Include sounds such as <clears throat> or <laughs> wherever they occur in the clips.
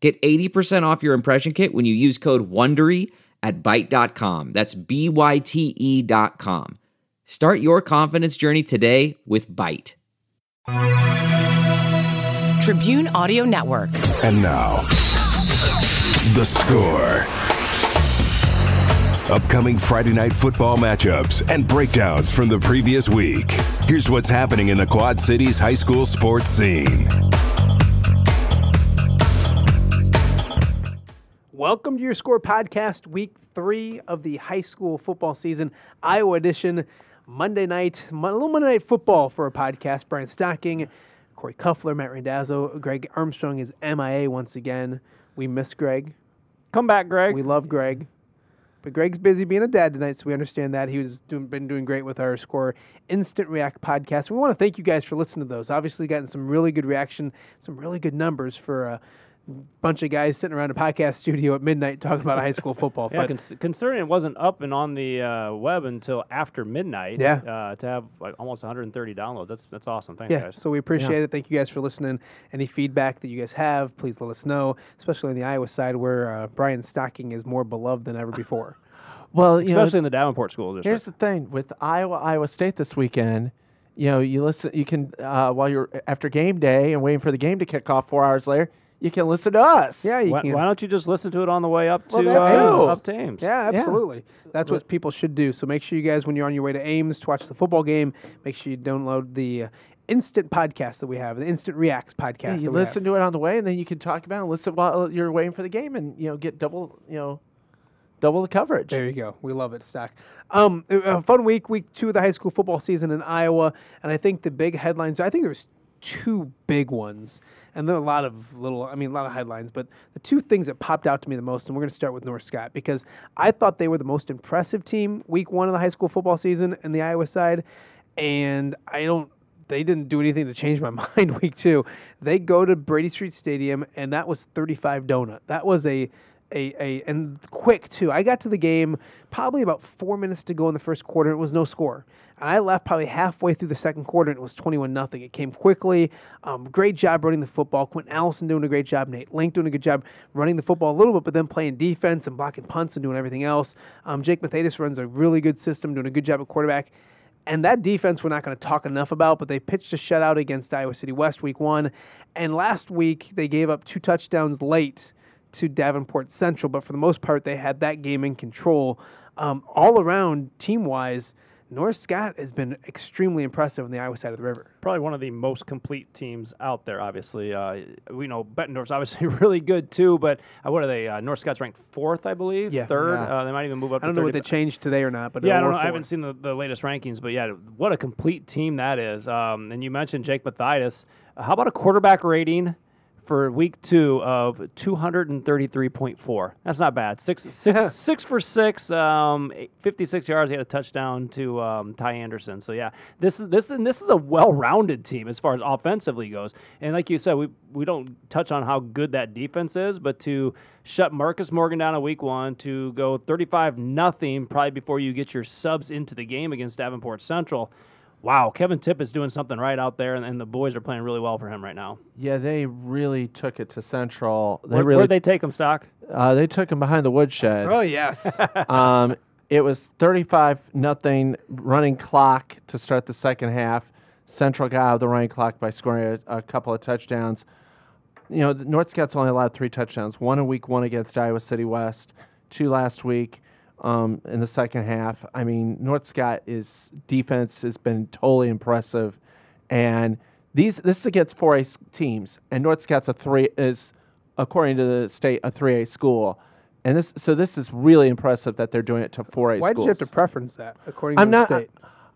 Get 80% off your impression kit when you use code WONDERY at Byte.com. That's B-Y-T-E dot com. Start your confidence journey today with Byte. Tribune Audio Network. And now, the score. Upcoming Friday night football matchups and breakdowns from the previous week. Here's what's happening in the Quad Cities high school sports scene. Welcome to your score podcast, week three of the high school football season, Iowa edition, Monday night, a little Monday night football for a podcast. Brian Stocking, Corey Cuffler, Matt Randazzo, Greg Armstrong is MIA once again. We miss Greg. Come back, Greg. We love Greg. But Greg's busy being a dad tonight, so we understand that. He was doing, been doing great with our Score Instant React podcast. We want to thank you guys for listening to those. Obviously, gotten some really good reaction, some really good numbers for a bunch of guys sitting around a podcast <laughs> studio at midnight talking about high school football. yeah, but cons- considering it wasn't up and on the uh, web until after midnight. Yeah. Uh, to have like almost 130 downloads, that's that's awesome. Thanks, yeah, guys. so we appreciate it. Thank you guys for listening. Any feedback that you guys have, please let us know, especially on the Iowa side where uh, Brian Stocking is more beloved than ever before. <laughs> Well, you know, Especially in the Davenport school district. here's the thing with Iowa, Iowa State this weekend. You know, you listen. You can uh, while you're after game day and waiting for the game to kick off four hours later. You can listen to us. Yeah, you why, can. why don't you just listen to it on the way up to Well, uh, up to Ames? Yeah, absolutely. That's what people should do. So make sure you guys, when you're on your way to Ames to watch the football game, make sure you download the uh, instant podcast that we have, the Instant Reacts podcast. Yeah, you we have. listen to it on the way, and then you can talk about it and listen while you're waiting for the game, and you know get double, you know, double the coverage. There you go. We love it, Stock. Um, a a fun week, week two of the high school football season in Iowa, and I think the big headlines. I think there's two big ones, and there are a lot of little. I mean, a lot of headlines, but the two things that popped out to me the most, and we're going to start with North Scott because I thought they were the most impressive team week one of the high school football season in the Iowa side, and I don't. They didn't do anything to change my <laughs> mind week two. They go to Brady Street Stadium, and that was 35 donut. That was a a, a and quick too. I got to the game probably about four minutes to go in the first quarter. It was no score, and I left probably halfway through the second quarter, and it was twenty-one nothing. It came quickly. Um, great job running the football. Quentin Allison doing a great job. Nate Link doing a good job running the football a little bit, but then playing defense and blocking punts and doing everything else. Um, Jake Mathias runs a really good system, doing a good job at quarterback. And that defense, we're not going to talk enough about, but they pitched a shutout against Iowa City West week one. And last week, they gave up two touchdowns late to Davenport Central, but for the most part, they had that game in control. Um, all around, team wise, North Scott has been extremely impressive on the Iowa side of the river. Probably one of the most complete teams out there. Obviously, uh, we know Bettendorf's <laughs> obviously really good too. But uh, what are they? Uh, North Scott's ranked fourth, I believe. Yeah. third. Yeah. Uh, they might even move up. I don't know what they changed today or not, but Yeah, I don't know. I haven't seen the, the latest rankings, but yeah, what a complete team that is. Um, and you mentioned Jake Mathias. Uh, how about a quarterback rating for week two of 233.4? That's not bad. Six, six, six for six, um, 56 yards. He had a touchdown to um, Ty Anderson. So yeah, this is this and this is a well-rounded team as far as offensively goes. And like you said, we we don't touch on how good that defense is, but to shut Marcus Morgan down in week one, to go 35 nothing probably before you get your subs into the game against Davenport Central. Wow, Kevin Tipp is doing something right out there, and, and the boys are playing really well for him right now. Yeah, they really took it to Central. They Where, really where'd they take him, Stock? uh, they took him behind the woodshed. Oh, yes. <laughs> um, it was 35 nothing running clock to start the second half. Central got out of the running clock by scoring a, a couple of touchdowns. You know, the North Scott's only allowed three touchdowns. One in week one against Iowa City West, two last week um, in the second half. I mean, North Scott is defense has been totally impressive, and these this is against four A teams, and North Scott's a three is according to the state a 3A school. And this, so this is really impressive that they're doing it to 4A Why did you have to preference that according I'm to not the state?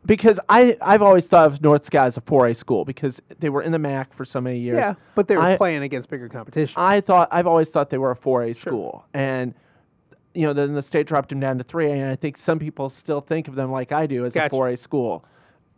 because I I've always thought of North Scott as a 4A school because they were in the MAC for so many years. Yeah, but they were I- playing against bigger competition. I thought I've always thought they were a 4A school, and you know, then the state dropped them down to three, and I think some people still think of them like I do as Gotcha. a 4A school.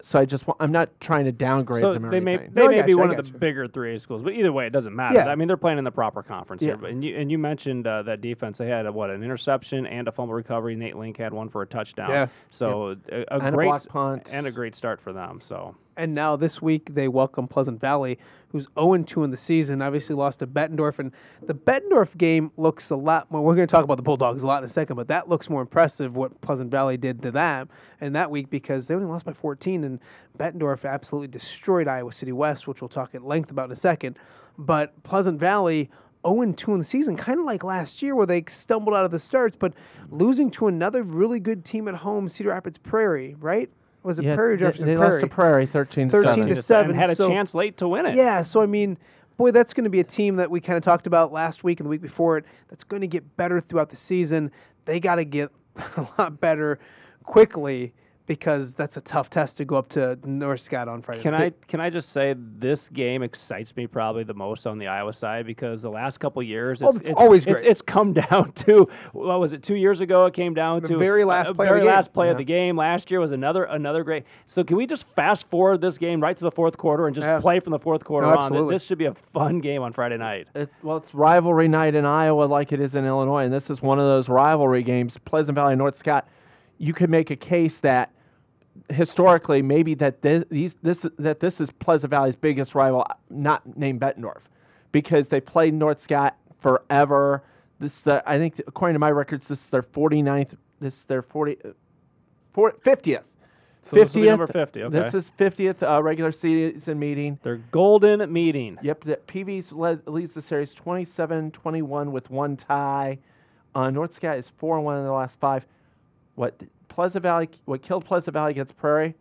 So I just, wa- I'm not trying to downgrade So them or they may they No, may be you, one of the you. bigger three A schools, but either way, it doesn't matter. Yeah. I mean, they're playing in the proper conference Yeah. here. But and you and you mentioned uh, that defense. They had a, what an interception and a fumble recovery. Nate Link had one for a touchdown. Yeah. So a, a And a great block punt. and a great start for them. So And now this week they welcome Pleasant Valley, who's 0 2 in the season. Obviously lost to Bettendorf, and the Bettendorf game looks a lot more. We're going to talk about the Bulldogs a lot in a second, but that looks more impressive what Pleasant Valley did to that in that week because they only lost by 14, and Bettendorf absolutely destroyed Iowa City West, which we'll talk at length about in a second. But Pleasant Valley. 0 2 in the season, kind of like last year where they stumbled out of the starts, but losing to another really good team at home, Cedar Rapids Prairie, right? Was it Yeah, Prairie or they, Jefferson they Prairie? lost to Prairie 13 to 13 7. to and seven, had a so- chance late to win it. Yeah, so I mean, boy, that's going to be a team that we kind of talked about last week and the week before it. That's going to get better throughout the season. They got to get <laughs> a lot better quickly because that's a tough test to go up to North Scott on Friday. Can. I can I just say this game excites me probably the most on the Iowa side because the last couple years Oh, it's, it's always great. It's, it's come <laughs> down to what was it two years ago? It came down The to very last uh, play of the very game. last play of the game. Last year was another another great. So can we just fast forward this game right to the fourth quarter and just Yeah. play from the fourth quarter No, on? absolutely. This should be a fun game on Friday night. It, well, it's rivalry night in Iowa like it is in Illinois, and this is one of those rivalry games. Pleasant Valley, North Scott. You could make a case that historically, maybe that this, these, this that this is Pleasant Valley's biggest rival, not named Bettendorf, because they played North Scott forever. This the I think according to my records, this is their 49th. This is their 40, uh, 40 50th. So this will be number 50, okay. This is 50th uh, regular season meeting. Their golden meeting. Yep, the PV's led, leads the series 27-21 with one tie. Uh, North Scott is four and one in the last five. What Pleasant Valley, what killed Pleasant Valley against Prairie,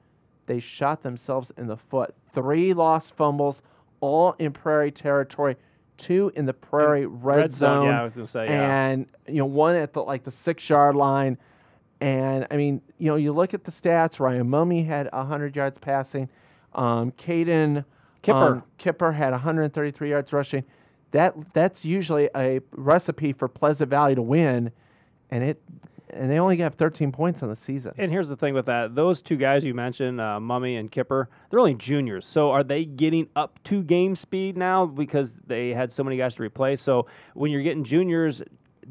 they shot themselves in the foot. Three lost fumbles, all in Prairie territory. Two in the Prairie red, red zone, zone. yeah, I was gonna say, yeah. and you know one at the like the six yard line. And I mean, you know, you look at the stats. Ryan Mummy had 100 yards passing. Um, Caden Kipper. um, Kipper had 133 yards rushing. That that's usually a recipe for Pleasant Valley to win, and it and they only have 13 points on the season. And here's the thing with that: those two guys you mentioned, uh, Mummy and Kipper, they're only juniors. So are they getting up to game speed now because they had so many guys to replace? So when you're getting juniors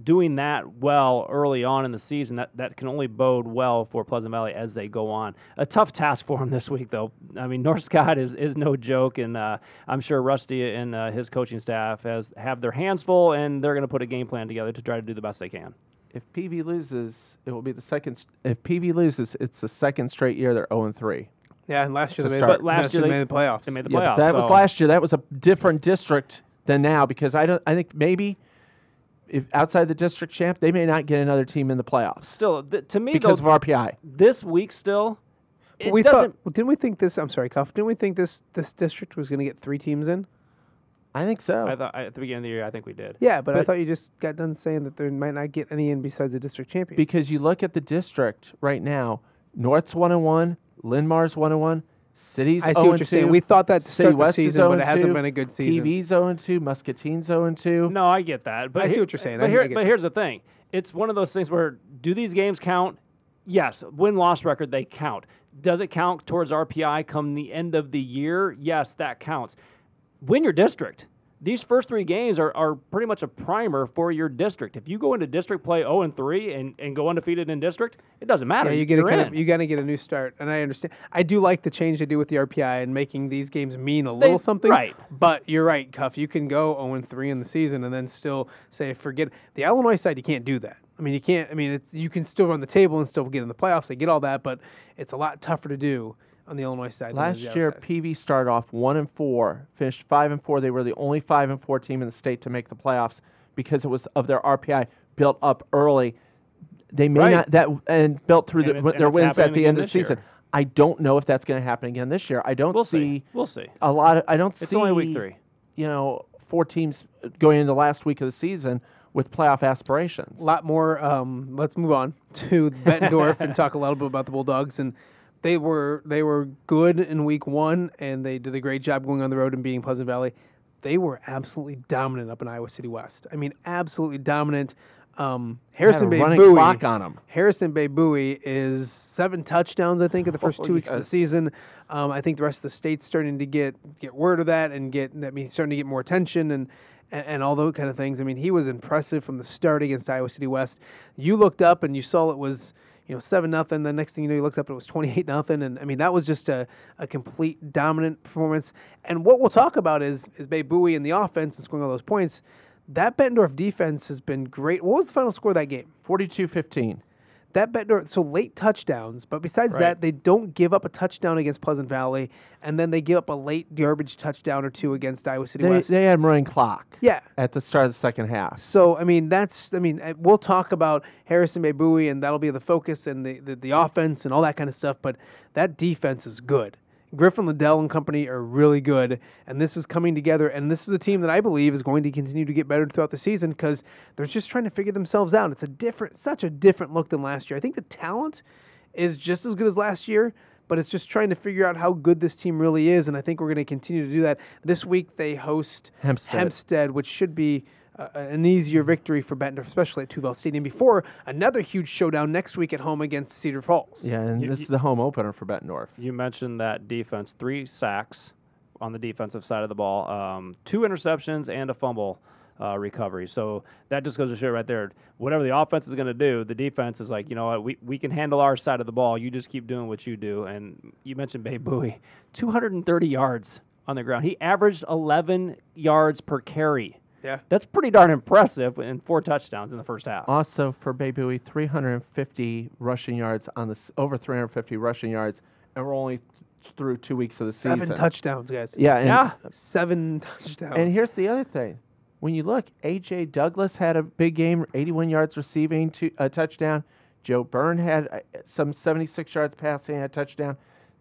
doing that well early on in the season, that, that can only bode well for Pleasant Valley as they go on. A tough task <laughs> for them this week, though. I mean, <laughs> North Scott is, is no joke, and uh, I'm sure Rusty and uh, his coaching staff has have their hands full, and they're going to put a game plan together to try to do the best they can. If PV loses, it will be the second. s- If PV loses, it's the second straight year they're 0 and 3. Yeah, and last year they made. But last year they they- made the playoffs. They made the Yeah, playoffs. but that was last year. That was a different district than now because I don't. I think maybe if outside the district champ, they may not get another team in the playoffs Still, th- to me, because though, of RPI. this week still, it we doesn't. thought, didn't we think this? I'm sorry, Cuff. Didn't we think this this district was going to get three teams in? I think so. I thought at the beginning of the year, I think we did. Yeah, but, I thought you just got done saying that there might not get any in besides the district champion. because you look at the district right now, North's one and one, Linmar's one and one, City's I see 0 what and you're saying. 2, We thought that City start the West is season, 0 but oh and it hasn't been a good season. PV's 0 and 2, Muscatine's 0 and 2. No, I get that. But I see what you're saying. But, here, but you. here's the thing: it's one of those things where do these games count? Yes, win loss record they count. Does it count towards RPI come the end of the year? Yes, that counts. Win your district. These first three games are, are pretty much a primer for your district. If you go into district play 0 and 3 and, and go undefeated in district, it doesn't matter. Yeah, you get You're kind in. of you got to get a new start, and I understand. I do like the change they do with the RPI and making these games mean a little something. right. But you're right, Cuff. You can go 0 and 3 in the season and then still say forget the Illinois side. You can't do that. I mean, you can't. I mean, it's you can still run the table and still get in the playoffs. They get all that, but it's a lot tougher to do on the Illinois side. Last is the other year. PV started off one and four, finished five and four. They were the only five and four team in the state to make the playoffs because it was of their RPI built up early. They may Right. not that and built through And the, it- their wins at the end of the this year. season. I don't know if that's going to happen again this year. I don't We'll see see. We'll see. a lot. Of, I don't It's see It's only week three. You know, four teams going into the last week of the season with playoff aspirations. A lot more. Um, let's move on to Bettendorf and <laughs> talk a little bit about the Bulldogs. And they were they were good in week one, and they did a great job going on the road and beating Pleasant Valley. They were absolutely dominant up in Iowa City West. I mean, absolutely dominant. Um, Harrison Bey-Buie. clock on him. Harrison Bey-Buie is seven touchdowns, I think, in the first Oh, two weeks of the season. Um, I think the rest of the state's starting to get get word of that and get that means starting to get more attention and, and and all those kind of things. I mean, he was impressive from the start against Iowa City West. You looked up and you saw it was you know seven nothing. The next thing you know, you looked up and it was twenty eight nothing. And I mean, that was just a, a complete dominant performance. And what we'll talk about is is Bey-Buie and the offense and scoring all those points. That Bettendorf defense has been great. What was the final score of that game? 42-15. That Bettendorf, so late touchdowns, but besides Right. that, they don't give up a touchdown against Pleasant Valley, and then they give up a late garbage touchdown or two against Iowa City They, West. they had running clock yeah. at the start of the second half. So I mean, that's I mean, uh, we'll talk about Harrison Bey-Buie, and that'll be the focus and the, the the offense and all that kind of stuff. But that defense is good. Griffin Liddell and company are really good, and this is coming together. And this is a team that I believe is going to continue to get better throughout the season because they're just trying to figure themselves out. It's a different, such a different look than last year. I think the talent is just as good as last year, but it's just trying to figure out how good this team really is. And I think we're going to continue to do that. This week they host Hempstead. Hempstead, which should be uh, an easier victory for Bettendorf, especially at TouVelle Stadium, before another huge showdown next week at home against Cedar Falls. Yeah, and You- this you- is the home opener for Bettendorf. You mentioned that defense, three sacks on the defensive side of the ball, um, two interceptions, and a fumble uh, recovery. So that just goes to show right there. Whatever the offense is going to do, the defense is like, you know what, we, we can handle our side of the ball. You just keep doing what you do. And you mentioned Bey-Buie, 230 yards on the ground. He averaged 11 yards per carry. Yeah. That's pretty darn impressive in four touchdowns in the first half. Also for Bey-Buie, 350 rushing yards on the over 350 rushing yards, and we're only through two weeks of the Seven season. touchdowns, guys. Yeah, and, yeah. Seven touchdowns. And here's the other thing: when you look, AJ Douglas had a big game, 81 yards receiving, two, a touchdown. Joe Byrne had uh, some 76 yards passing, a touchdown.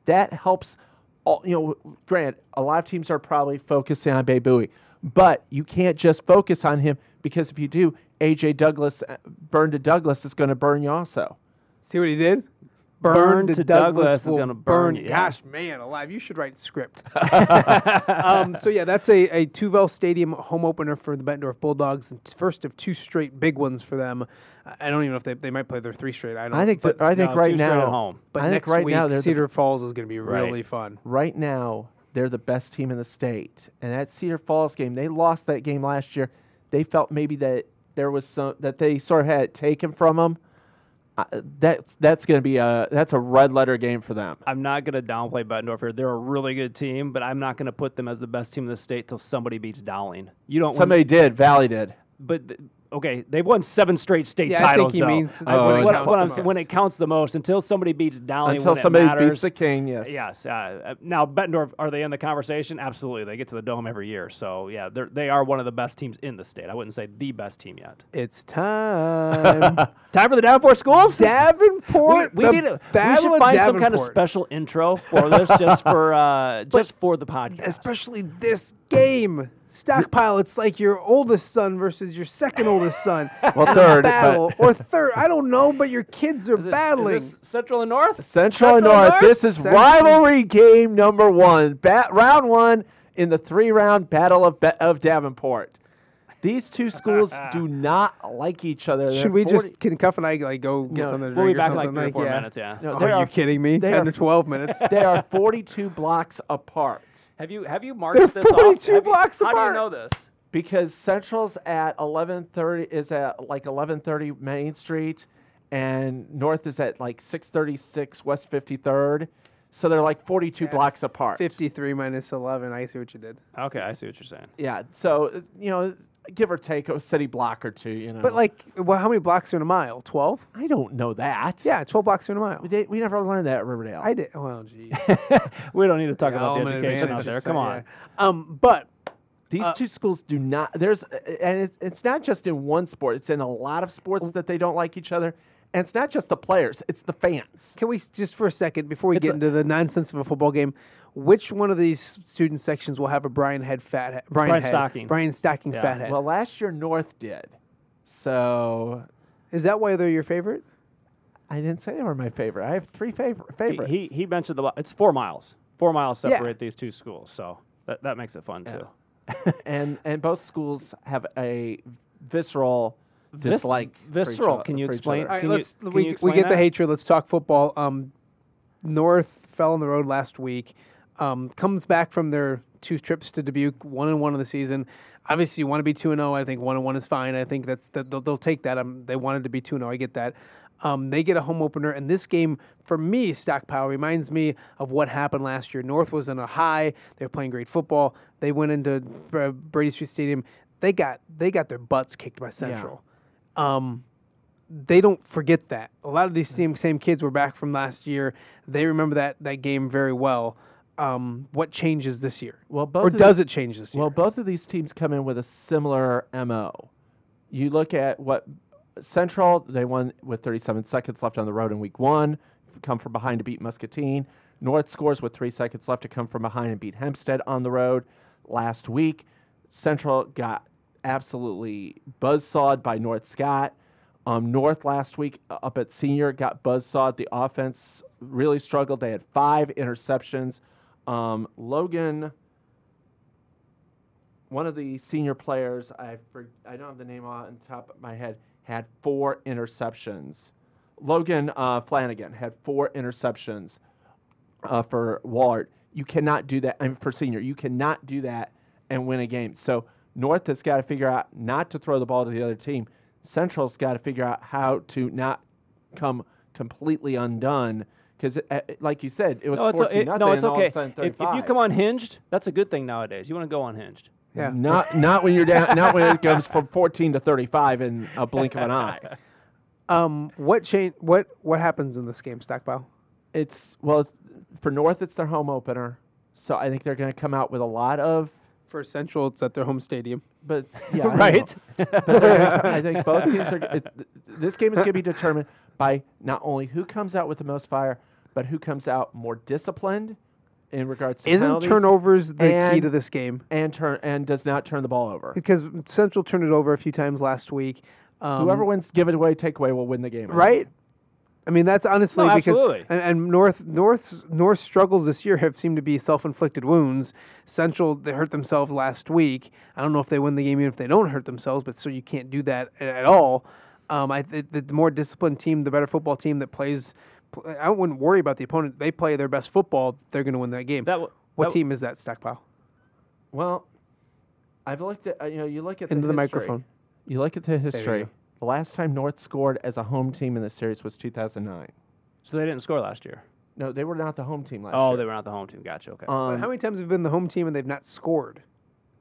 That helps. All you know. Grant, a lot of teams are probably focusing on Bey-Buie, but you can't just focus on him because if you do, AJ Douglas, uh, Byrne to Douglas is going to burn you also. See what he did? Byrne to Douglas is will gonna burn you. Gosh, man, alive! You should write script. <laughs> um, so yeah, that's a, a TouVelle Stadium home opener for the Bettendorf Bulldogs, and first of two straight big ones for them. I- I don't even know if they, they might play their three straight. I don't. I think but, that I think no, right now, at home. but I next think right week now they're the Cedar Falls is going to be Right. really fun. right now they're the best team in the state. And that Cedar Falls game, they lost that game last year. They felt maybe that there was some that they sort of had it taken from them. Uh, that's that's going to be a that's a red letter game for them. I'm not going to downplay Bettendorf here. They're a really good team, but I'm not going to put them as the best team in the state till somebody beats Dowling. You don't. Somebody did, Valley did. But th- okay, they've won seven straight state Yeah, I think he though. means I- what, it what- counts what the I'm saying, when it counts the most, until somebody beats Dowling, Until when it somebody matters, beats the king, yes. Yes. Uh, now, Bettendorf, are they in the conversation? Absolutely. They get to the dome every year. So, yeah, they're, they are one of the best teams in the state. I wouldn't say the best team yet. It's time. <laughs> Time for the Davenport schools? Davenport. we, the need a, we Battle should of find some kind of Davenport. special intro for this, just for uh, <laughs> just for the podcast. especially this game. Stockpile, it's like your oldest son versus your second oldest son. <laughs> Well, third, battle or third. I don't know, but your kids are Is this- battling. Is this Central and North? Central and North. North? This is Central- rivalry game number one. Bat, round one in the three round battle of Ba- of Davenport. These two schools <laughs> do not like each other. They're Should we 40 just can Cuff and I like go get No, something to We'll be back in like something? three or four yeah. minutes, yeah. No, Oh, are are- you kidding me? Ten are- to twelve minutes. <laughs> they are 42 blocks apart Have you have you marked They're this off? 42 Have you- blocks How do apart. you know this? because Central's at 11:30 is at like 11:30 Main Street, and North is at like 636 West 53rd. So they're like 42 blocks apart. Fifty-three minus eleven. I see what you did. Okay, I see what you're saying. Yeah. So uh, you know, give or take a city block or two. You know. But like, well, how many blocks are in a mile? Twelve. I don't know that. Yeah, twelve blocks are in a mile. We, did, we never learned that at Riverdale. I did. Well, gee. <laughs> we don't need to talk Yeah, about the education out there. so- Come yeah. on. Um, but These Uh, two schools do not. There's, and it, it's not just in one sport. It's in a lot of sports that they don't like each other, and it's not just the players. It's the fans. Can we just for a second before we It's get a- into the nonsense of a football game? Which one of these student sections will have a Brian Head fat head? Brian, Brian Head, Stocking. Brian Stocking Yeah. fat head. Well, last year North did, so Is that why they're your favorite? I didn't say they were my favorite. I have three favor- favorites. he he mentioned the it's four miles. Four miles Yeah. separate these two schools, so that, that makes it fun too. <laughs> and and both schools have a visceral Vis- dislike visceral. o- Can you explain- All right, Can you- let's can we, you we explain get the hatred. Let's talk football. Um, North fell on the road last week. Um, comes back from their two trips to Dubuque, one and one in the season. Obviously, you want to be two and zero. I think one and one is fine. I think that's that they'll, they'll take that. Um, they wanted to be two and zero. I get that. Um, they get a home opener, and this game for me, Stockpile reminds me of what happened last year. North was in a high. They were playing great football. They went into Brady Street Stadium. They got they got their butts kicked by Central. Um, they don't forget that. A lot of these same same kids were back from last year. They remember that that game very well. Um, what changes this year? Well, both or does the- it change this year? Well, both of these teams come in with a similar MO. You look at what Central, they won with 37 seconds left on the road in week one, come from behind to beat Muscatine. North scores with three seconds left to come from behind and beat Hempstead on the road last week. Central got absolutely buzzsawed by North Scott. Um, North last week up at senior got buzzsawed. The offense really struggled. They had five interceptions. Um, Logan, one of the senior players, I for, I don't have the name on top of my head, had four interceptions. Logan uh, Flanagan had four interceptions uh, for Wahlert. You cannot do that. I mean, for senior, you cannot do that and win a game. So North has got to figure out not to throw the ball to the other team. Central's got to figure out how to not come completely undone because, like you said, it was No, it's, o- fourteen it- nothing. no, it's all of a okay. sudden If, if you 35. come unhinged, that's a good thing nowadays. You want to go unhinged. yeah. Not not when you're down. not when it goes from 14 to 35 in a blink of an eye. <laughs> Um, what change? What what happens in this game, Stockpile? It's well it's, for North. It's their home opener, so I think they're going to come out with a lot of. For Central, it's at their home stadium. But <laughs> yeah, I right? But I think both teams are. It, this game is going to be <laughs> determined by not only who comes out with the most fire, but who comes out more disciplined in regards to Isn't penalties turnovers the key and- to this game? and turn and does not turn the ball over. Because Central turned it over a few times last week. Um, Whoever wins give it away, take away will win the game. right? I mean, that's honestly No, because absolutely. and, and North North North struggles this year have seemed to be self-inflicted wounds. Central they hurt themselves last week. I don't know if they win the game even if they don't hurt themselves, but so you can't do that a- at all. Um, I th- the, the more disciplined team, the better football team that plays. Pl- I wouldn't worry about the opponent. They play their best football. They're going to win that game. That w- what that- team is that, Stockpile? Well, I've looked at uh, you know you look at Into the the history. microphone. You look at the history. The last time North scored as a home team in the series was 2009. So they didn't score last year. No, they were not the home team last Oh, year. they were not the home team. Gotcha. Okay. But Um, how many times have been the home team and they've not scored?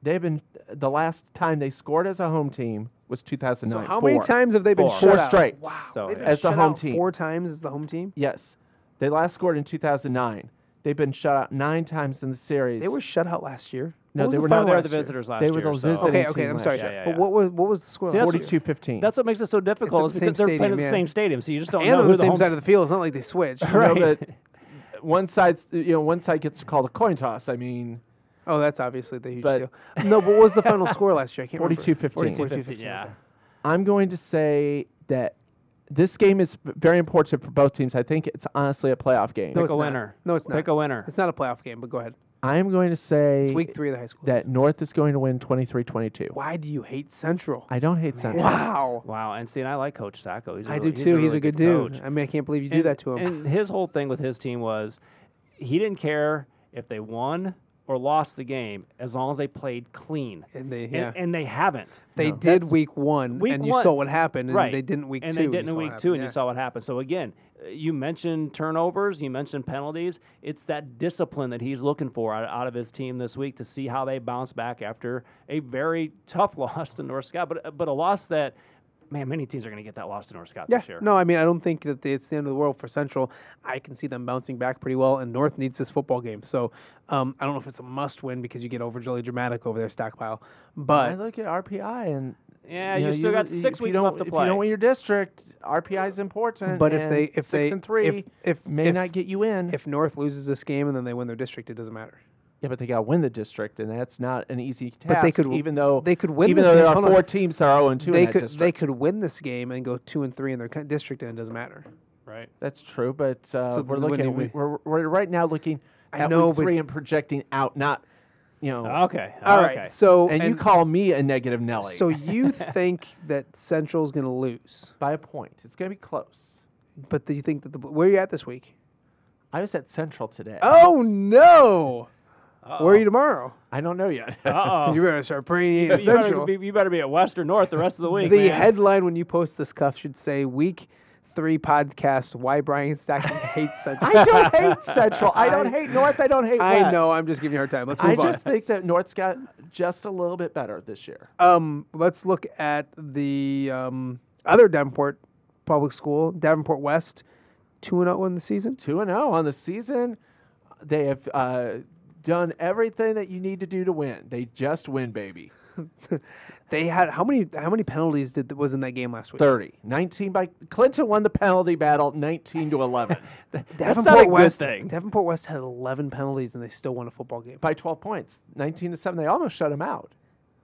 They've been the last time they scored as a home team was So 2009. how Four. many times have they been Four. shut Four out? straight. Wow. So, They've been as the home out team. Four times as the home team. Yes, they last scored in 2009. They've been shut out nine times in the series. They were shut out last year. No, What they the were not final they were the visitors last They were year. those so- visiting Okay, team okay, I'm sorry. year. Yeah, yeah, But what was what was the score? See, that's- 42-15. That's what makes it so difficult. the is same because they're playing stadium, at the same stadium, so you just don't and know on who the the same home side of the field. It's not like they switch. <laughs> No, Right. but one side's you know one side gets called a coin toss. I mean, Oh, that's obviously the huge But- deal. No, but what was the final <laughs> score last year? I can't 42-15. remember. 42-15, yeah. I'm going to say that this game is v- very important for both teams. I think it's honestly a playoff game. No, Pick it's a not. winner. No, it's not. Pick a winner. It's not a playoff game, but go ahead. I am going to say It's week three of the high school. that North is going to win 23-22. Why do you hate Central? I don't hate Central. Wow. Wow, and see, and I like Coach Sacco. He's a I really, do too. He's really a good, dude. coach. I mean, I can't believe you do and, that to him. And his whole thing with his team was he didn't care if they won or lost the game as long as they played clean. And they, yeah. and they haven't. they No. did That's- week one, Week and you one. saw what happened, and right. they didn't week and two. they didn't in week two, and yeah. you saw what happened. So again, uh, you mentioned turnovers, you mentioned penalties. It's that discipline that he's looking for out, out of his team this week to see how they bounce back after a very tough <laughs> loss to North Scott, but but a loss that. Man, many teams are going to get that loss to North Scott Yeah, this year. no, I mean, I don't think that it's the end of the world for Central. I can see them bouncing back pretty well, and North needs this football game. So um, I don't know if it's a must win because you get overly dramatic over their stockpile. I But look at RPI and Yeah, you you, know, still got six you weeks don't- left to play. If you don't win your district, RPI is important. but if they if six they and three if if, may if, not get you in. if North loses this game and then they win their district, it doesn't matter. Yeah, but they got to win the district, and that's not an easy task. But they could- even though they could win Even this though there game. are Hold on. four teams that are 0 and 2 They in that could district. they could win this game and go two and three in their district, and it doesn't matter. right. That's true, but uh, So we're then when looking. they we, win- we're, we're right now looking I at know, week three and projecting out, not you know. Okay. All right. okay. So and, you call me a negative Nelly. So you <laughs> think that Central's going to lose, by a point, it's going to be close. but do you think that the where are you at this week? I was at Central today. Oh no! Where are you tomorrow? I don't know yet. <laughs> Uh-oh. You better start praying you you, better Central. be, you better be at West or North the rest of the week. the man. headline when you post this cuff should say "Week Three Podcast: Why Brian Stocking Hates <laughs> Central." I don't hate Central. I don't hate North. I don't hate West. I know. I'm just giving you a hard time. Let's I move on. just think that North's got just a little bit better this year. Um, let's look at the um, other Davenport public school, Davenport West, two and zero in the season. Two and zero on the season. They have uh, done everything that you need to do to win. They just win, baby. <laughs> They had how many how many penalties did was in that game last week? 30. 19 by Clinton won the penalty battle 19 to 11 <laughs> Davenport not a good West. thing. Davenport West had 11 penalties and they still won a football game. by 12 points. 19 to 7. They almost shut them out.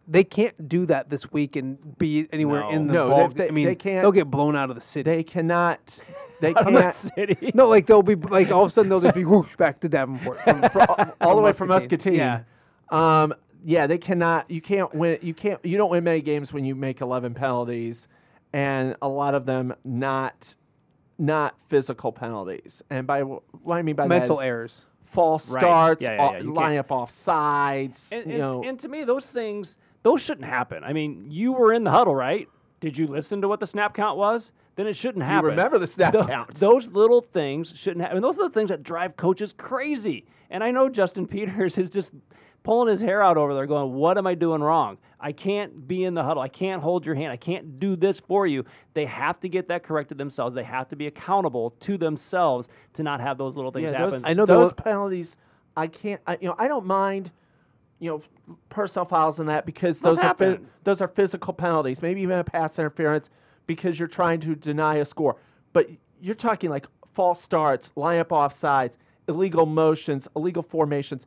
They can't do that this week and be anywhere No. in the No, ball. they- they- I mean, they can't- They'll get blown out of the city. They cannot. They of the city. no, like they'll be like all of a sudden they'll just be whoosh back to Davenport from, from- <laughs> all the way from Muscatine. Yeah. Um, yeah, they cannot. You can't win. You can't. You don't win many games when you make 11 penalties, and a lot of them not, not physical penalties. And by what I mean by Mental errors. false Right. starts, Yeah, yeah, yeah, you line up off sides. And, you and, know, and to me, those things, those shouldn't happen. I mean, you were in the huddle, right? Did you listen to what the snap count was? Then it shouldn't you happen. remember the snap Tho- count. Those little things shouldn't happen. Those are the things that drive coaches crazy. And I know Justin <laughs> Peters is just pulling his hair out over there, going, "What am I doing wrong? I can't be in the huddle. I can't hold your hand. I can't do this for you." They have to get that corrected themselves. They have to be accountable to themselves to not have those little things yeah, happen. those, I know there those penalties. I can't. I, you know, I don't mind. You know, personal fouls and that because Those those, are phys- those are physical penalties. Maybe even a pass interference because you're trying to deny a score. But you're talking like false starts, line up offsides, illegal motions, illegal formations,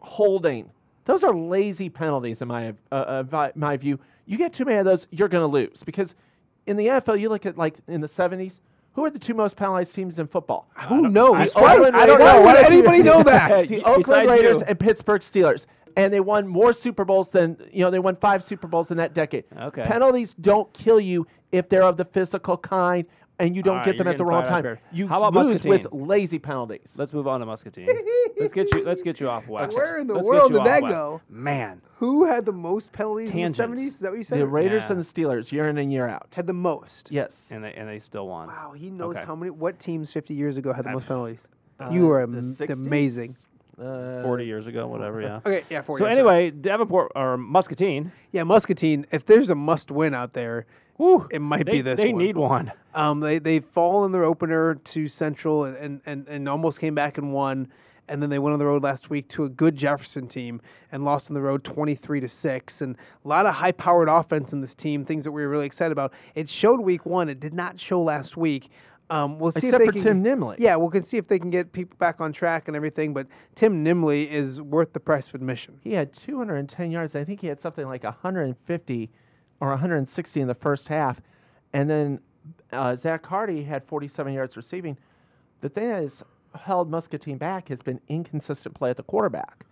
holding. Those are lazy penalties in my uh, uh, my view. You get too many of those, you're going to lose because in the NFL, you look at like in the 70s. Who are the two most penalized teams in football? Who knows? The Why, I don't know. Why Why would would anybody know that? the <laughs> Oakland besides Raiders you. and Pittsburgh Steelers, and they won more Super Bowls than you know. They won five Super Bowls in that decade. Okay. Penalties don't kill you if they're of the physical kind, and you don't All right, get them at the wrong time. You How about lose with lazy penalties. Let's move on to Muscatine. <laughs> let's get you. Let's get you off west. Where in the Let's world did that west. go? Man, Who had the most penalties Tangents. in the 70s? Is that what you said? the Raiders Yeah. and the Steelers, year in and year out. had the most. Yes. and they and they still won. Wow, he knows Okay. how many. What teams 50 years ago had the most penalties? Uh, you are am- amazing. Uh, Forty years ago, whatever. Yeah. <laughs> Okay, yeah. 40 So sorry. anyway, Davenport or Muscatine. yeah, Muscatine. If there's a must-win out there, Whew, it might they, be this They one. need one. Um, they they fall in their opener to Central and, and, and, and almost came back and won, and then they went on the road last week to a good Jefferson team and lost on the road twenty three to six. And a lot of high powered offense in this team, things that we were really excited about. It showed week one. It did not show last week. Um, we'll see Except if they for can, Tim Nimley. Yeah, we can see if they can get people back on track and everything. But Tim Nimley is worth the price of admission. He had 210 yards. I think he had something like 150 or 160 in the first half. And then uh, Zach Hardy had 47 yards receiving. The thing that has held Muscatine back has been inconsistent play at the quarterback.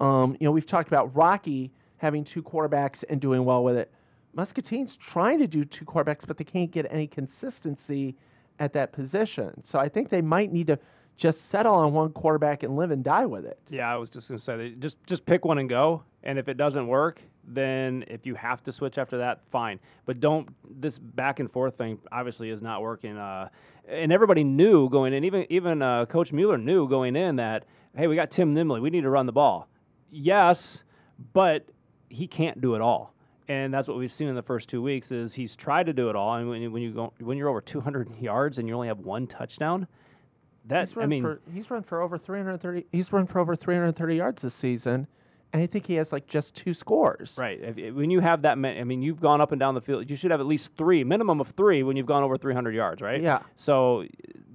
Um, you know, we've talked about Rocky having two quarterbacks and doing well with it. Muscatine's trying to do two quarterbacks, but they can't get any consistency at that position. So I think they might need to just settle on one quarterback and live and die with it. Yeah, I was just gonna say that just just pick one and go. And if it doesn't work, then if you have to switch after that, fine. But don't this back and forth thing obviously is not working. Uh, and everybody knew going in, even even uh, Coach Mueller knew going in that hey, we got Tim Nimley, we need to run the ball. Yes, but he can't do it all. And that's what we've seen in the first two weeks is he's tried to do it all. And when you, when you go when you're over 200 <laughs> yards and you only have one touchdown, that's I mean, for, he's run for over 330. He's run for over 330 yards this season, and I think he has like just two scores. Right. If, when you have that many, I mean, you've gone up and down the field. You should have at least three, minimum of three, when you've gone over 300 yards, right? Yeah. So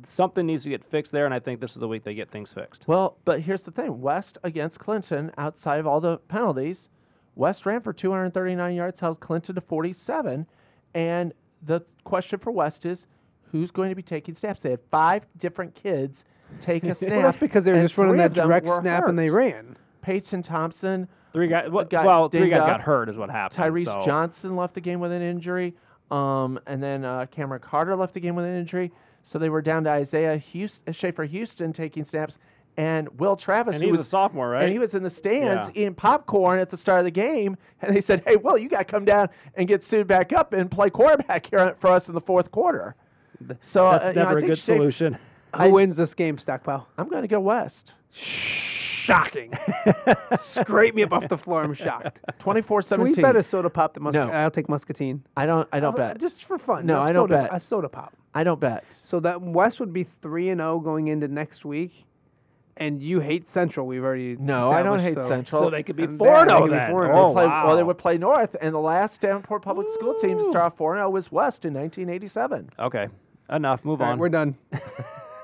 something needs to get fixed there, and I think this is the week they get things fixed. Well, but here's the thing: West against Clinton, outside of all the penalties, West ran for 239 yards, held Clinton to 47, and the question for West is, who's going to be taking snaps? They had five different kids take a snap. <laughs> Well, that's because they were just running that direct were snap and they ran. Peyton Thompson, Three guys. Well, got well three guys up. got hurt, is what happened. Tyrese so. Johnson left the game with an injury, um, and then uh, Cameron Carter left the game with an injury. So they were down to Isaiah Houston, Schaefer Houston taking snaps, and Will Travis, And who was a sophomore, right? and he was in the stands Yeah. eating popcorn at the start of the game. And they said, "Hey, Will, you got to come down and get suited back up and play quarterback here for us in the fourth quarter." So That's uh, you know, I never a think good Schaefer- solution. Who wins this game, Stockpile? I'm going to go West. Shocking. <laughs> Scrape me up off the floor. I'm shocked. 24 Can we 17. bet a soda pop that mus- No. I'll take muscatine. I don't. I don't Uh, bet. Just for fun. No, I don't soda, bet. A soda pop. I don't bet. So that West would be three and zero going into next week, and you hate Central. We've already No, I don't hate so- Central. So they could be And four they zero then. 4-0. Oh, They play- wow. Well, they would play North, and the last Davenport public school team to start 4 0 was West in 1987. Okay, enough. Move All right, on. we're done. <laughs> <laughs>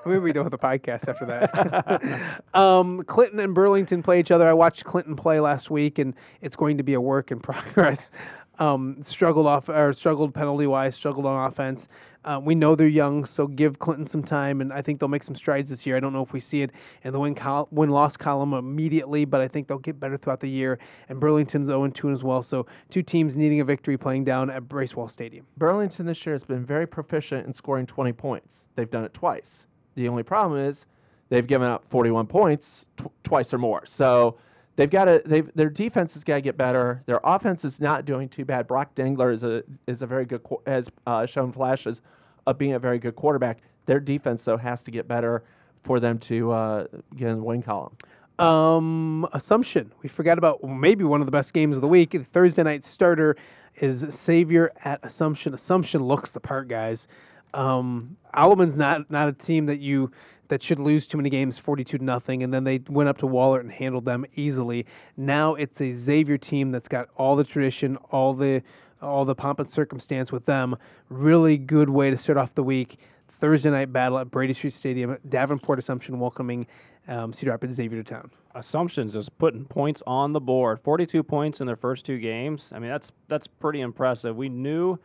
We'll be done with the podcast after that. <laughs> um, Clinton and Burlington play each other. I watched Clinton play last week, and it's going to be a work in progress. Um, struggled off or struggled penalty wise, struggled on offense. Uh, we know they're young, so give Clinton some time, and I think they'll make some strides this year. I don't know if we see it in the win col- win loss column immediately, but I think they'll get better throughout the year. And Burlington's 0 2 as well, so two teams needing a victory playing down at Bracewell Stadium. Burlington this year has been very proficient in scoring 20 points. They've done it twice. The only problem is they've given up 41 points tw- twice or more. So they've got to. Their defense has got to get better. Their offense is not doing too bad. Brock Dengler is a is a very good has uh, shown flashes of being a very good quarterback. Their defense though has to get better for them to uh, get in the win column. Um, Assumption. We forgot about maybe one of the best games of the week. The Thursday night starter is Xavier at Assumption. Assumption looks the part, guys. Um, Alleman's not not a team that you that should lose too many games, forty-two to nothing, and then they went up to Wahlert and handled them easily. Now it's a Xavier team that's got all the tradition, all the all the pomp and circumstance with them. Really good way to start off the week. Thursday night battle at Brady Street Stadium. Davenport Assumption welcoming um, Cedar Rapids Xavier to town. Assumption's just putting points on the board. 42 points in their first two games. I mean, that's that's pretty impressive. We knew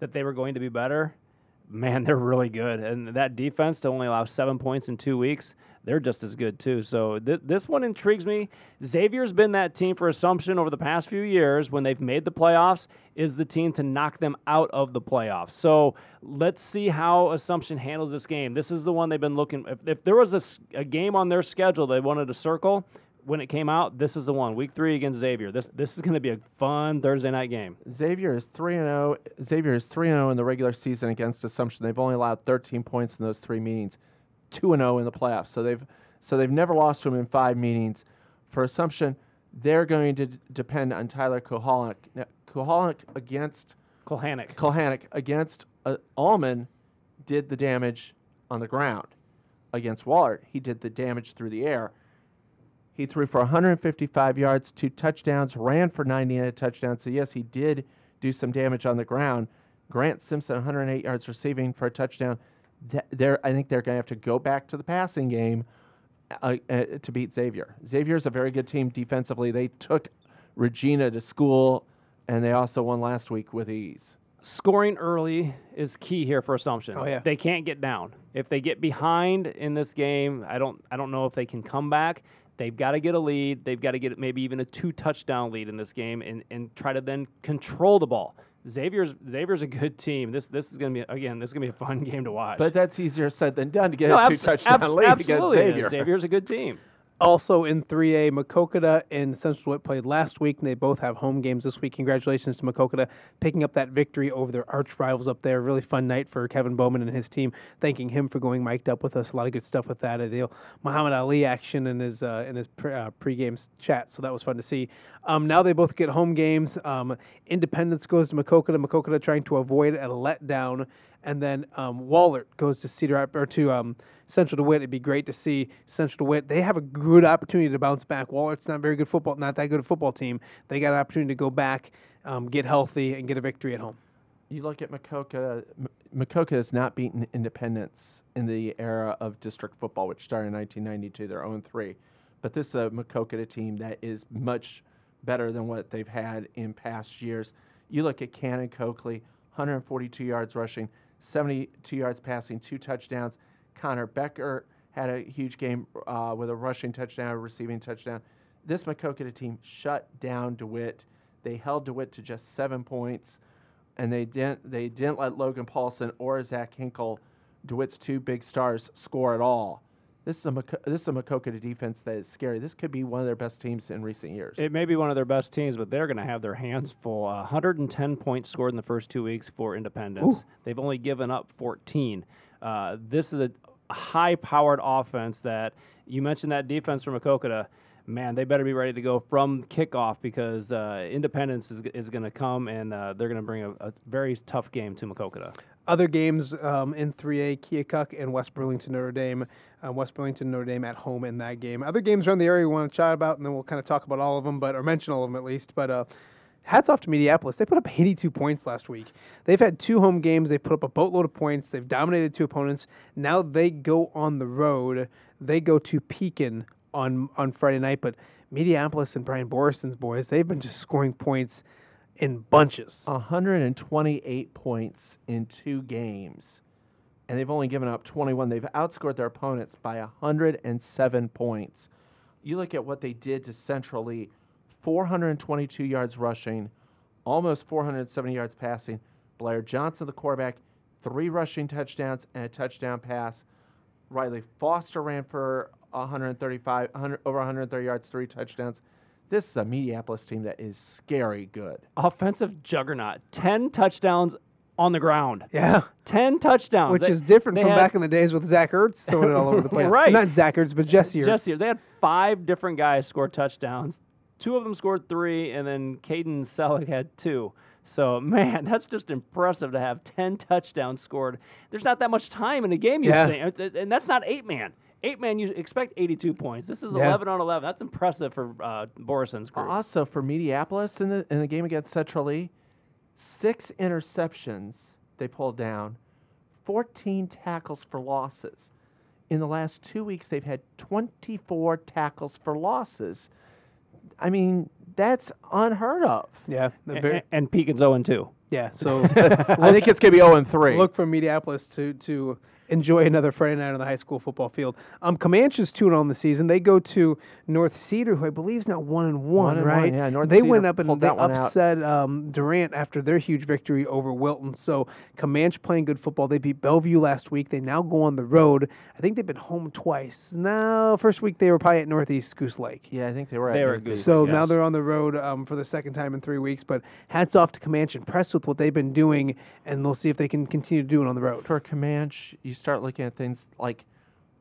that they were going to be better. Man, they're really good, and that defense to only allow seven points in two weeks, they're just as good too. So th- this one intrigues me. Xavier's been that team for Assumption over the past few years when they've made the playoffs. Is the team to knock them out of the playoffs? So let's see how Assumption handles this game. This is the one they've been looking. If, if there was a game on their schedule they wanted to circle, when it came out, this is the one. Week three against Xavier. This this is going to be a fun Thursday night game. Xavier is three and zero. Xavier is three and zero in the regular season against Assumption. They've only allowed 13 points in those three meetings. Two and zero in the playoffs. So they've so they've never lost to them in five meetings. For Assumption, they're going to d- depend on Tyler Kuhalik. Now, Kuhalik against Kulhanik. Kulhanik against uh, Alleman did the damage on the ground. Against Wahlert, he did the damage through the air. He threw for 155 yards, two touchdowns, ran for 90 and a touchdown. So, yes, he did do some damage on the ground. Grant Simpson, 108 yards receiving for a touchdown. Th- they're, I think they're going to have to go back to the passing game uh, uh, to beat Xavier. Xavier's a very good team defensively. They took Regina to school, and they also won last week with ease. Scoring early is key here for Assumption. Oh, yeah. They can't get down. If they get behind in this game, I don't I don't know if they can come back. They've got to get a lead. They've got to get maybe even a two touchdown lead in this game and, and try to then control the ball. Xavier's Xavier's a good team. This this is gonna be again this is gonna be a fun <laughs> game to watch. But that's easier said than done to get no, a two abs- touchdown abs- lead against. Xavier. Xavier's a good team. Also in 3A, Maquoketa and Central DeWitt played last week, and they both have home games this week. Congratulations to Maquoketa picking up that victory over their arch rivals up there. Really fun night for Kevin Bowman and his team. Thanking him for going mic'd up with us. A lot of good stuff with that. The Muhammad Ali action in his uh, in his pre, uh, pregame chat, so that was fun to see. Um, now they both get home games. Um, Independence goes to Maquoketa. Maquoketa trying to avoid a letdown, and then um, Wahlert goes to Cedar or to um, Central DeWitt. It'd be great to see Central DeWitt. They have a good opportunity to bounce back. Wahlert's not very good football, not that good a football team. They got an opportunity to go back, um, get healthy, and get a victory at home. You look at Makoka. Makoka has not beaten Independence in the era of district football, which started in 1992. They're 0 3. But this is a Makoka team that is much better than what they've had in past years. You look at Cannon Coakley, 142 yards rushing, 72 yards passing, two touchdowns. Connor Becker had a huge game uh, with a rushing touchdown, a receiving touchdown. this Maquoketa team shut down DeWitt. They held DeWitt to just seven points, and they didn't they didn't let Logan Paulson or Zach Hinkle, DeWitt's two big stars, score at all. This is a this is a Maquoketa defense that is scary. This could be one of their best teams in recent years. It may be one of their best teams, but they're going to have their hands full. Uh, 110 points scored in the first two weeks for Independence. They've only given up 14. Uh, this is a high-powered offense that you mentioned that defense from Maquoketa. Man, they better be ready to go from kickoff because uh, Independence is, is going to come and uh, they're going to bring a, a very tough game to Maquoketa. Other games um, in 3A, Keokuk and West Burlington Notre Dame. Uh, West Burlington Notre Dame at home in that game. Other games around the area we want to chat about, and then we'll kind of talk about all of them, but or mention all of them at least. But uh, hats off to Mediapolis. They put up 82 points last week. They've had two home games. They put up a boatload of points. They've dominated two opponents. Now they go on the road. They go to Pekin on on Friday night. But Mediapolis and Brian Borison's boys, they've been just scoring points in bunches. 128 points in two games, and they've only given up 21. They've outscored their opponents by 107 points. You look at what they did to Central Lee 422 yards rushing, almost 470 yards passing. Blair Johnson, the quarterback, three rushing touchdowns and a touchdown pass. Riley Foster ran for 135, 100, over 130 yards, three touchdowns. This is a Mediapolis team that is scary good. Offensive juggernaut. 10 touchdowns on the ground. Yeah. 10 touchdowns. Which They- is different from had- back in the days with Zach Ertz throwing it all over the place. <laughs> Right. Not Zach Ertz, but Jesse Ertz. Jesse, they had five different guys score touchdowns. Two of them scored three, and then Caden Selick had two. So, man, <laughs> that's just impressive to have 10 touchdowns scored. There's not that much time in a game, you Yeah. think. And that's not eight man. Eight man, you expect 82 points. This is Yeah. 11 on 11. That's impressive for uh, Borison's group. Also for Mediapolis in the in the game against Central Lee, six interceptions they pulled down, 14 tackles for losses. In the last two weeks, they've had 24 tackles for losses. I mean, that's unheard of. Yeah. A- they're very- a- and Pekin's 0 2. yeah. <laughs> So I think it's going to be 0 and 3. look for Mediapolis to to enjoy another Friday night on the high school football field. Um, Comanches two and on the season. They go to North Cedar, who I believe is now one and one, One and right? one, yeah, North they Cedar went up and they that one out. upset um, Durant after their huge victory over Wilton. So Comanche playing good football. They beat Bellevue last week. They now go on the road. I think they've been home twice. Now, first week they were probably at Northeast Goose Lake. yeah, I think they were. They at were North good. Cedar. So now they're on the road um, for the second time in three weeks. But hats off to Comanche, impressed with what they've been doing, and they'll see if they can continue to do it on the road. for Comanche, you start looking at things like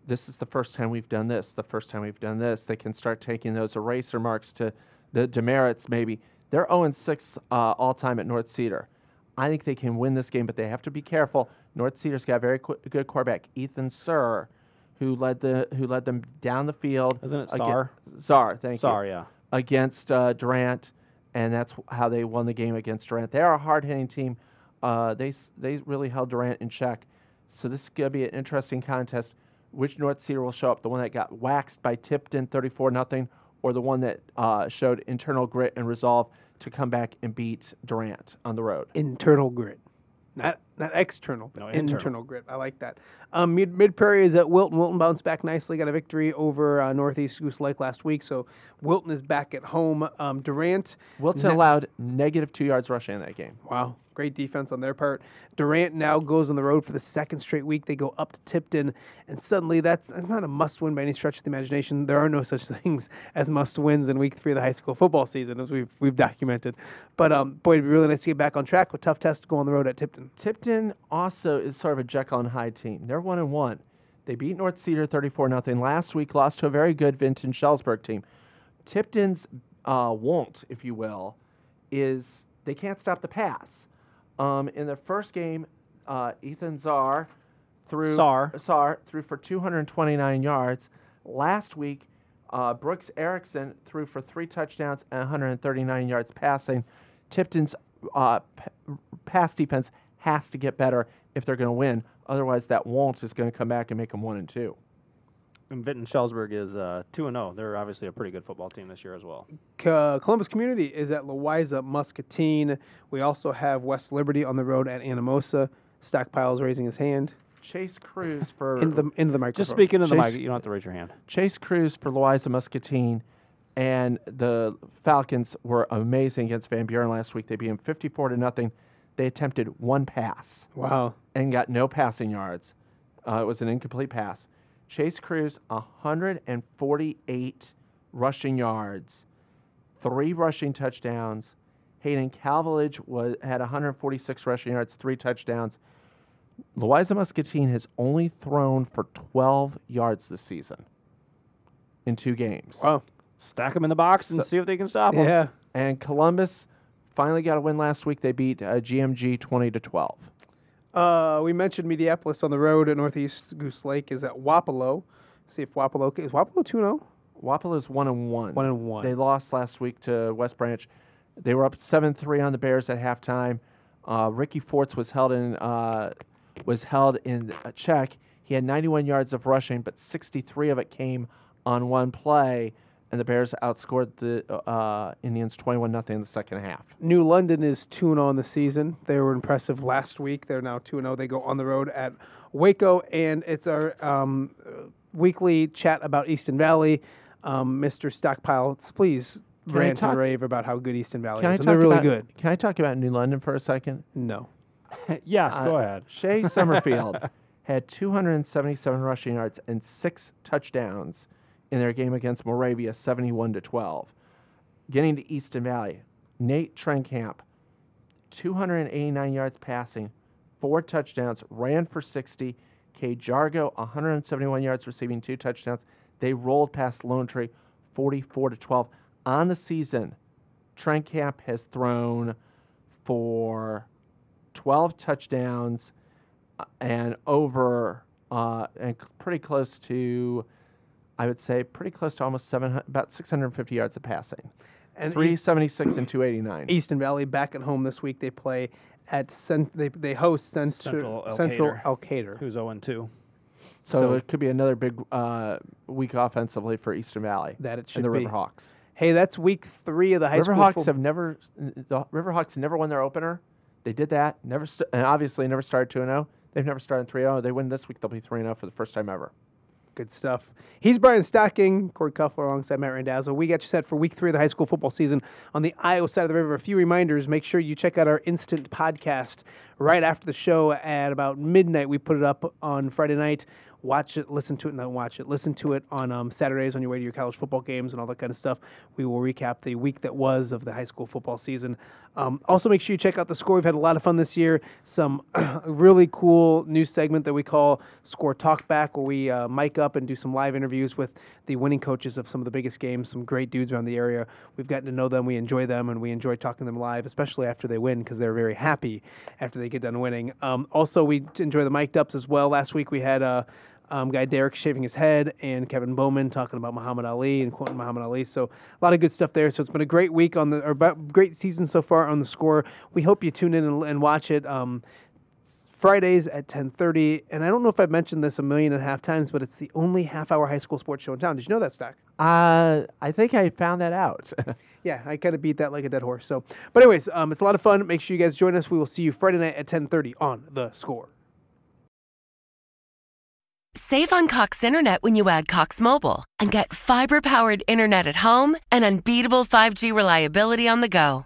this is the first time we've done this, the first time we've done this. They can start taking those eraser marks to the demerits, maybe. They're 0 6 uh, all time at North Cedar. I think they can win this game, but they have to be careful. North Cedar's got a very qu- good quarterback, Ethan Sir, who led the who led them down the field. Isn't it Sarr? Czar, thank you Sorry, yeah. against uh, Durant, and that's how they won the game against Durant. They are a hard hitting team. Uh, they they really held Durant in check. So this is going to be an interesting contest. Which North Cedar will show up? The one that got waxed by Tipton, thirty-four nothing, or the one that uh, showed internal grit and resolve to come back and beat Durant on the road? internal grit, not not external, No, internal. internal grit. I like that. Um, Mid Mid Prairie is at Wilton. Wilton bounced back nicely, got a victory over uh, Northeast Goose Lake last week. So Wilton is back at home. Um, Durant, Wilton Ne- allowed negative two yards rushing in that game. wow, great defense on their part. Durant now goes on the road for the second straight week. They go up to Tipton, and suddenly that's, that's not a must win by any stretch of the imagination. There are no such <laughs> things as must wins in week three of the high school football season, as we've we've documented. But um, boy, it'd be really nice to get back on track with tough test to go on the road at Tipton. Tipton also is sort of a Jekyll and Hyde team. They're one and one. They beat North Cedar 34 nothing last week. Lost to a very good Vinton Shellsburg team. Tipton's uh, won't, if you will, is they can't stop the pass. Um, in the first game, uh, Ethan Czar threw Czar. Czar threw for 229 yards. Last week, uh, Brooks Erickson threw for three touchdowns and 139 yards passing. Tipton's uh, p- pass defense has to get better if they're going to win. Otherwise, that won't is going to come back and make them one and two. And Vinton Shellsburg is uh, 2 and 0. They're obviously a pretty good football team this year as well. Co- Columbus Community is at Louisa Muscatine. We also have West Liberty on the road at Anamosa. Stockpile's raising his hand Chase Cruz for into the into the microphone. Just speaking to the Chase- mic, you don't have to raise your hand. Chase Cruz for Louisa Muscatine And the Falcons were amazing against Van Buren last week. They beat them 54 to nothing. They attempted one pass Wow. and got no passing yards. Uh, it was an incomplete pass. Chase Cruz, 148 rushing yards, three rushing touchdowns. Hayden Calvillage was, had 146 rushing yards, three touchdowns. Louisa Muscatine has only thrown for 12 yards this season in two games. Wow. Stack them in the box and So- see if they can stop them. Yeah. And Columbus finally got a win last week. They beat uh, GMG 20 to 12. Uh, we mentioned Mediapolis on the road at Northeast Goose Lake is at Wapello. See if Wapello is Wapello two oh? 0 Wapello's one and one. One and one. They lost last week to West Branch. They were up seven three on the Bears at halftime. Uh, Ricky Forts was held in uh, was held in a check. He had 91 yards of rushing, but 63 of it came on one play, and the Bears outscored the uh, Indians 21 nothing in the second half. New London is 2 0 on the season. They were impressive last week. They're now 2 0. They go on the road at Waco, and it's our um, uh, weekly chat about Easton Valley. Um, Mr. Stockpile, please Can rant talk- and rave about how good Easton Valley is. And they're really about, good. Can I talk about New London for a second? No. <laughs> yes, go Uh, ahead. Shea Summerfield <laughs> had 277 rushing yards and six touchdowns in their game against Moravia, 71 to 12. Getting to Easton Valley, Nate Trenkamp, 289 yards passing, four touchdowns, ran for 60. K. Jargo, 171 yards receiving, two touchdowns. They rolled past Lone Tree, 44 to 12. On the season, Trenkamp has thrown for 12 touchdowns uh, and over uh, and pretty close to I would say pretty close to almost 700 about 650 yards of passing. And East- 376 and 289. Easton Valley back at home this week. They play at Cent- they they host Cent- Central El Central Cater. Elkader. Who's 0 2? so, so- it could be another big uh, week offensively for Easton Valley That it should and the should be. Riverhawks. Hey, that's week three of the high school. Riverhawks fo- have never the Riverhawks never won their opener. They did that. Never st- and obviously never started 2 0. They've never started 3 0. They win this week, they'll be 3 0 for the first time ever. Good stuff. He's Brian Stocking, Corey Cuffler alongside Matt Randazzo. We got you set for week three of the high school football season on the Iowa side of the river. A few reminders. Make sure you check out our instant podcast right after the show at about midnight. We put it up on Friday night. Watch it, listen to it, not watch it. Listen to it on um, Saturdays on your way to your college football games and all that kind of stuff. We will recap the week that was of the high school football season. Um, also, make sure you check out the score. We've had a lot of fun this year. Some <clears throat> really cool new segment that we call Score Talk Back, where we uh, mic up and do some live interviews with the winning coaches of some of the biggest games. Some great dudes around the area. We've gotten to know them. We enjoy them, and we enjoy talking to them live, especially after they win, because they're very happy after they get done winning. Um, also, we enjoy the mic'd ups as well. Last week we had uh, um, guy Derek shaving his head and Kevin Bowman talking about Muhammad Ali and quoting Muhammad Ali. So a lot of good stuff there. So it's been a great week on the or great season so far on the score. We hope you tune in and, and watch it. Um, Fridays at 10:30, and I don't know if I've mentioned this a million and a half times, but it's the only half-hour high school sports show in town. Did you know that, Stock? Uh, I think I found that out. <laughs> Yeah, I kind of beat that like a dead horse. So, but anyways, um, it's a lot of fun. Make sure you guys join us. We will see you Friday night at 10:30 on the Score. Save on Cox Internet when you add Cox Mobile and get fiber powered internet at home and unbeatable 5G reliability on the go.